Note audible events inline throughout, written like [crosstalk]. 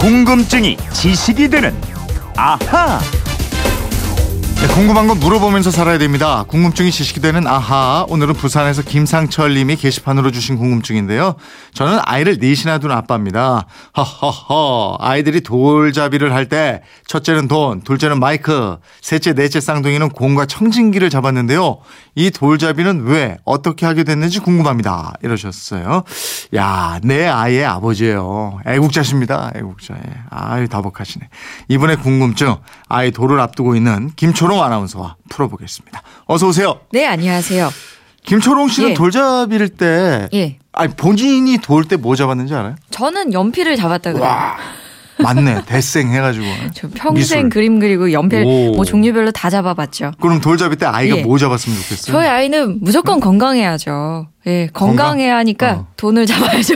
궁금증이 지식이 되는 아하. 네, 궁금한 건 물어보면서 살아야 됩니다. 궁금증이 지식이 되는 아하. 오늘은 부산에서 김상철 님이 게시판으로 주신 궁금증인데요. 저는 아이를 넷이나 둔 아빠입니다. 허허허. 아이들이 돌잡이를 할 때 첫째는 돈, 둘째는 마이크, 셋째, 넷째 쌍둥이는 공과 청진기를 잡았는데요. 이 돌잡이는 왜 어떻게 하게 됐는지 궁금합니다. 이러셨어요. 야, 내 아이의 아버지예요. 애국자십니다. 애국자. 예. 아유, 다복하시네. 이분의 궁금증 아이 돌을 앞두고 있는 김초롱 아나운서와 풀어보겠습니다. 어서 오세요. 네, 안녕하세요. 김초롱 씨는 예. 돌잡이를 때 예. 아니 본인이 돌 때 뭐 잡았는지 알아요? 저는 연필을 잡았다 그래요. 와. 맞네. 대생 해가지고. [laughs] 저 평생 미술. 그림 그리고 연필 오. 뭐 종류별로 다 잡아봤죠. 그럼 돌잡이 때 아이가 예. 뭐 잡았으면 좋겠어요? 저희 아이는 무조건 건강해야죠. 예, 건강해야 하니까 어. 돈을 잡아야죠.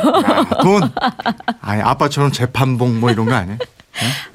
돈. [laughs] 아니 아빠처럼 재판봉 뭐 이런 거 아니에요?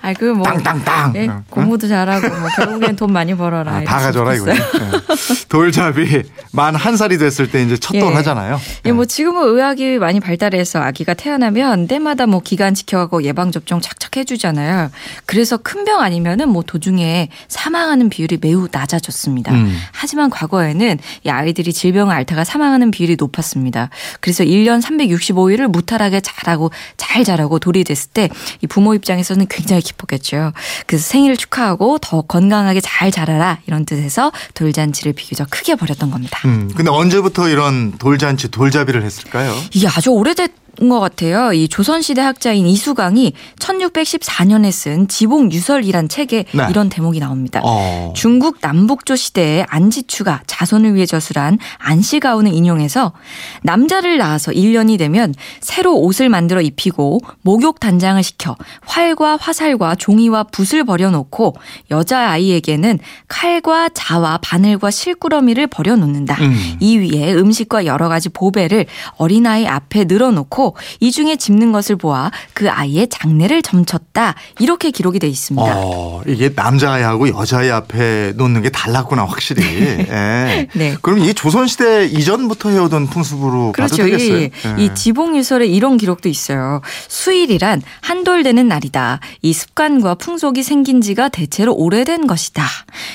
아, 그 뭐. 땅땅땅. 예, 어? 공부도 잘하고 뭐 결국엔 돈 많이 벌어라. 아, 다수 가져라. 이거죠. 예. 돌잡이 만 한 살이 됐을 때 이제 첫돌 예. 하잖아요. 예, 뭐 지금은 의학이 많이 발달해서 아기가 태어나면 때마다 뭐 기간 지켜가고 예방 접종 착착 해주잖아요. 그래서 큰 병 아니면은 뭐 도중에 사망하는 비율이 매우 낮아졌습니다. 음. 하지만 과거에는 이 아이들이 질병을 앓다가 사망하는 비율이 높았습니다. 그래서 1년 365일을 무탈하게 자라고 잘 자라고 돌이 됐을 때 이 부모 입장에서는 굉장히 기뻤겠죠. 그래서 생일을 축하하고 더 건강하게 잘 자라라 이런 뜻에서 돌잔치를 비교적 크게 벌였던 겁니다. 음, 근데 언제부터 이런 돌잔치, 돌잡이를 했을까요? 이게 아주 오래된 것 같아요. 이 조선시대 학자인 이수강이 1614년에 쓴 지봉 유설이란 책에 네. 이런 대목이 나옵니다. 어. 중국 남북조 시대에 안지추가 자손을 위해 저술한 안씨가운을 인용해서 남자를 낳아서 1년이 되면 새로 옷을 만들어 입히고 목욕 단장을 시켜 활과 화살과 종이와 붓을 버려놓고 여자아이에게는 칼과 자와 바늘과 실꾸러미를 버려놓는다. 음. 이 위에 음식과 여러 가지 보배를 어린아이 앞에 늘어놓고 이 중에 집는 것을 보아 그 아이의 장래를 점쳤다. 이렇게 기록이 돼 있습니다. 어, 이게 남자아이하고 여자아이 앞에 놓는 게 달랐구나, 확실히. [laughs] 예. 네. 그럼 이게 조선시대 이전부터 해오던 풍습으로 그렇죠. 봐도 되겠어요? 이, 예. 이 지봉유설에 이런 기록도 있어요. 수일이란 한돌 되는 날이다. 이 습관과 풍속이 생긴 지가 대체로 오래된 것이다.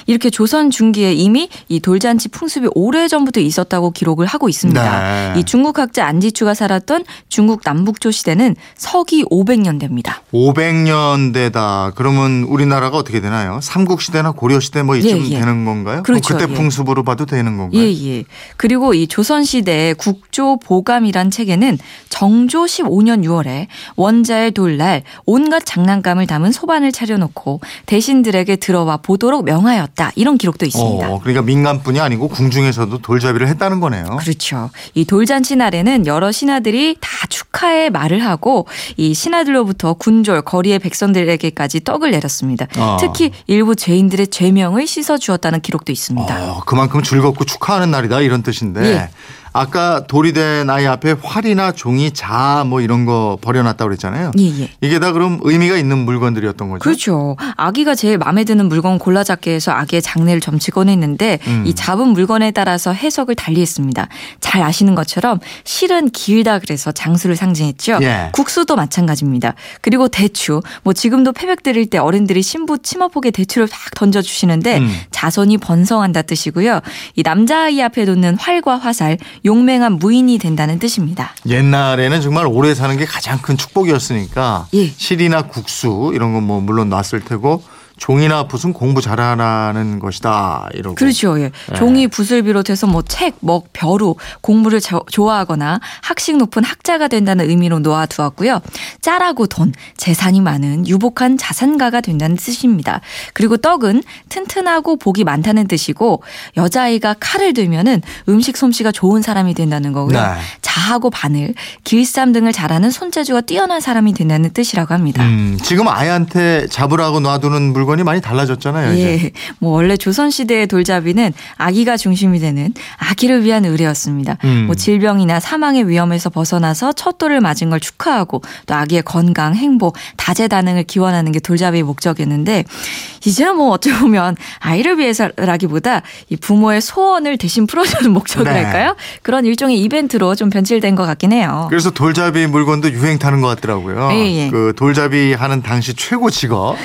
이렇게 조선 중기에 이미 이 돌잔치 풍습이 오래전부터 있었다고 기록을 하고 있습니다. 네. 이 중국 학자 안지추가 살았던 중국 남북조 시대는 서기 500년대입니다. 500년대다. 그러면 우리나라가 어떻게 되나요? 삼국 시대나 고려 시대 뭐 이쯤 예, 예. 되는 건가요? 그럼 그렇죠, 그때 예. 풍습으로 봐도 되는 건가요? 예, 예. 그리고 이 조선 시대 국조 보감이란 책에는 정조 15년 6월에 원자의 돌날 온갖 장난감을 담은 소반을 차려놓고 대신들에게 들어와 보도록 명하였다. 이런 기록도 있습니다. 어, 그러니까 민간뿐이 아니고 궁중에서도 돌잡이를 했다는 거네요. 그렇죠. 이 돌잔치 날에는 여러 신하들이 다 축하의 말을 하고 이 신하들로부터 군졸 거리의 백성들에게까지 떡을 내렸습니다. 어. 특히 일부 죄인들의 죄명을 씻어 주었다는 기록도 있습니다. 어, 그만큼 즐겁고 축하하는 날이다 이런 뜻인데 예. 아까 돌이 된 아이 앞에 활이나 종이, 자 뭐 이런 거 버려놨다고 그랬잖아요. 예, 예. 이게 다 그럼 의미가 있는 물건들이었던 거죠? 그렇죠. 아기가 제일 마음에 드는 물건 골라 잡기 해서 아기의 장래를 점치곤 했는데 음. 이 잡은 물건에 따라서 해석을 달리했습니다. 잘 아시는 것처럼 실은 길다 그래서 장수를 상징했죠. 예. 국수도 마찬가지입니다. 그리고 대추. 뭐 지금도 패백 드릴 때 어른들이 신부 치마폭에 대추를 탁 던져 주시는데 음. 자손이 번성한다 뜻이고요. 이 남자아이 앞에 놓는 활과 화살, 용맹한 무인이 된다는 뜻입니다. 옛날에는 정말 오래 사는 게 가장 큰 축복이었으니까 예. 실이나 국수 이런 건 뭐 물론 놨을 테고 종이나 붓은 공부 잘하라는 것이다 이러고 그렇죠. 예. 네. 종이 붓을 비롯해서 뭐 책, 먹, 벼루, 공부를 저- 좋아하거나 학식 높은 학자가 된다는 의미로 놓아두었고요. 짤하고 돈, 재산이 많은 유복한 자산가가 된다는 뜻입니다. 그리고 떡은 튼튼하고 복이 많다는 뜻이고 여자아이가 칼을 들면은 음식 솜씨가 좋은 사람이 된다는 거고요. 네. 자하고 바늘, 길쌈 등을 잘하는 손재주가 뛰어난 사람이 된다는 뜻이라고 합니다. 음, 지금 아이한테 잡으라고 놔두는 물건이 물건이 많이 달라졌잖아요. 이제. 예. 뭐 원래 조선 시대의 돌잡이는 아기가 중심이 되는 아기를 위한 의뢰였습니다. 음. 뭐 질병이나 사망의 위험에서 벗어나서 첫 돌을 맞은 걸 축하하고 또 아기의 건강, 행복, 다재다능을 기원하는 게 돌잡이의 목적이었는데 이제는 뭐 어찌 보면 아이를 위해서라기보다 이 부모의 소원을 대신 풀어주는 목적이랄까요? 네. 그런 일종의 이벤트로 좀 변질된 것 같긴 해요. 그래서 돌잡이 물건도 유행 타는 것 같더라고요. 예, 예. 그 돌잡이 하는 당시 최고 직업.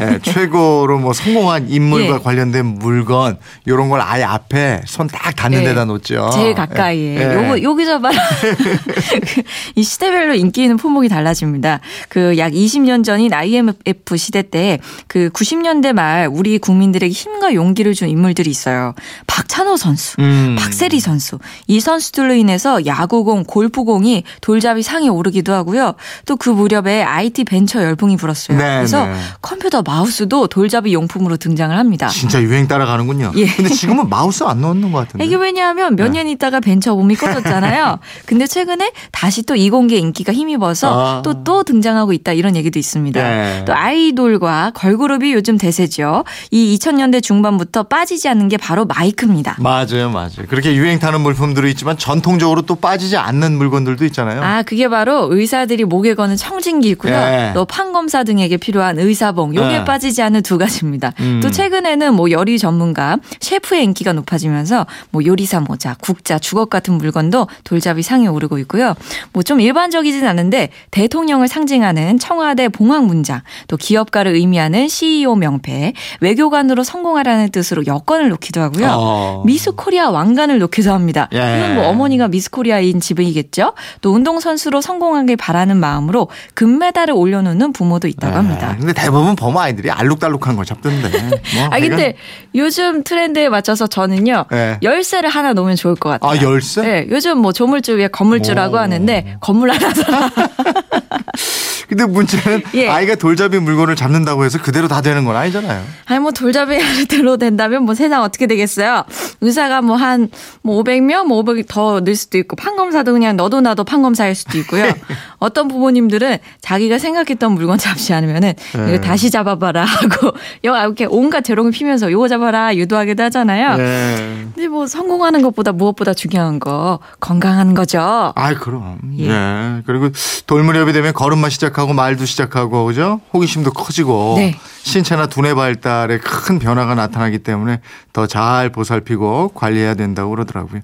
예, 최고로 뭐 성공한 인물과 예. 관련된 물건 이런 걸 아예 앞에 손 딱 닿는 예. 데다 놓죠. 제일 가까이에. 예. 요거, 여기서 봐라. [laughs] 이 시대별로 인기 있는 품목이 달라집니다. 그 약 20년 전인 IMF 시대 때 그 90년대 말 우리 국민들에게 힘과 용기를 준 인물들이 있어요. 박찬호 선수, 음. 박세리 선수. 이 선수들로 인해서 야구공, 골프공이 돌잡이 상에 오르기도 하고요. 또 그 무렵에 IT 벤처 열풍이 불었어요. 네, 그래서 네. 컴퓨터 마우스도 돌잡이 용품으로 등장을 합니다. 진짜 유행 따라가는군요. 예. 근데 지금은 마우스 안 넣는 것 같은데. 이게 왜냐하면 몇 네. 년 있다가 벤처 붐이 [laughs] 꺼졌잖아요. 근데 최근에 다시 또 이공계 인기가 힘입어서 아. 또또 등장하고 있다 이런 얘기도 있습니다. 네. 또 아이돌과 걸그룹이 요즘 대세죠. 이 2000년대 중반부터 빠지지 않는 게 바로 마이크입니다. 맞아요, 맞아요. 그렇게 유행 타는 물품들이 있지만 전통적으로 또 빠지지 않는 물건들도 있잖아요. 아, 그게 바로 의사들이 목에 거는 청진기 있고요. 예. 또 판 검사 등에게 필요한 의사봉. 요게 예. 빠지지 않는 두 가지입니다. 음. 또 최근에는 뭐 요리 전문가, 셰프의 인기가 높아지면서 뭐 요리사 모자, 국자, 주걱 같은 물건도 돌잡이 상에 오르고 있고요. 뭐 좀 일반적이진 않은데 대통령을 상징하는 청와대 봉황 문장, 또 기업가를 의미하는 CEO 명패, 외교관으로 성공하라는 뜻으로 여권을 놓기도 하고요. 어. 미스 코리아 왕관을 놓기도 합니다. 예. 이건 뭐 어머니가 미스 코리아인 집이겠죠. 또 운동선수로 성공하길 바라는 마음으로 금메달을 올려놓는 부모도 있다고 합니다. 네, 근데 대부분 보면 아이들이 알록달록한 걸 잡던데. 뭐 [laughs] 아 근데 요즘 트렌드에 맞춰서 저는요 네. 열쇠를 하나 놓으면 좋을 것 같아요. 아, 열쇠? 네, 요즘 뭐 조물주 위에 건물주라고 오. 하는데 건물 하나 더 [laughs] [laughs] 근데 문제는 [laughs] 예. 아이가 돌잡이 물건을 잡는다고 해서 그대로 다 되는 건 아니잖아요. 아니 뭐 돌잡이대로 된다면 뭐 세상 어떻게 되겠어요? 의사가 뭐 한뭐 500명 뭐 500이 더늘 수도 있고 판검사도 그냥 너도 나도 판검사일 수도 있고요. [laughs] 어떤 부모님들은 자기가 생각했던 물건 잡지 않으면은 네. 이거 다시 잡아봐라 하고 [laughs] 여 이렇게 온갖 재롱을 피면서 요거 잡아라 유도하기도 하잖아요. 네. 근데 뭐 성공하는 것보다 무엇보다 중요한 거 건강한 거죠. 아, 그럼. 예. 예. 그리고 돌무렵이 되면 걸음마 시작 하고 말도 시작하고 그죠? 호기심도 커지고 네. 신체나 두뇌 발달에 큰 변화가 나타나기 때문에 더 잘 보살피고 관리해야 된다고 그러더라고요.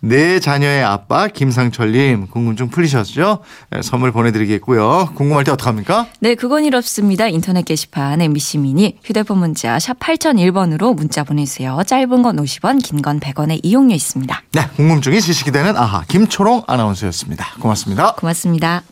내 자녀의 아빠 김상철님 궁금증 풀리셨죠? 예, 선물 보내드리겠고요. 궁금할 때 어떡합니까? 네, 그건 이렇습니다. 인터넷 게시판 MBC 미니 휴대폰 문자 샵 8001번으로 문자 보내주세요. 짧은 건 50원, 긴 건 100원의 이용료 있습니다. 네, 궁금증이 지식이 되는 아하 김초롱 아나운서였습니다. 고맙습니다. 고맙습니다.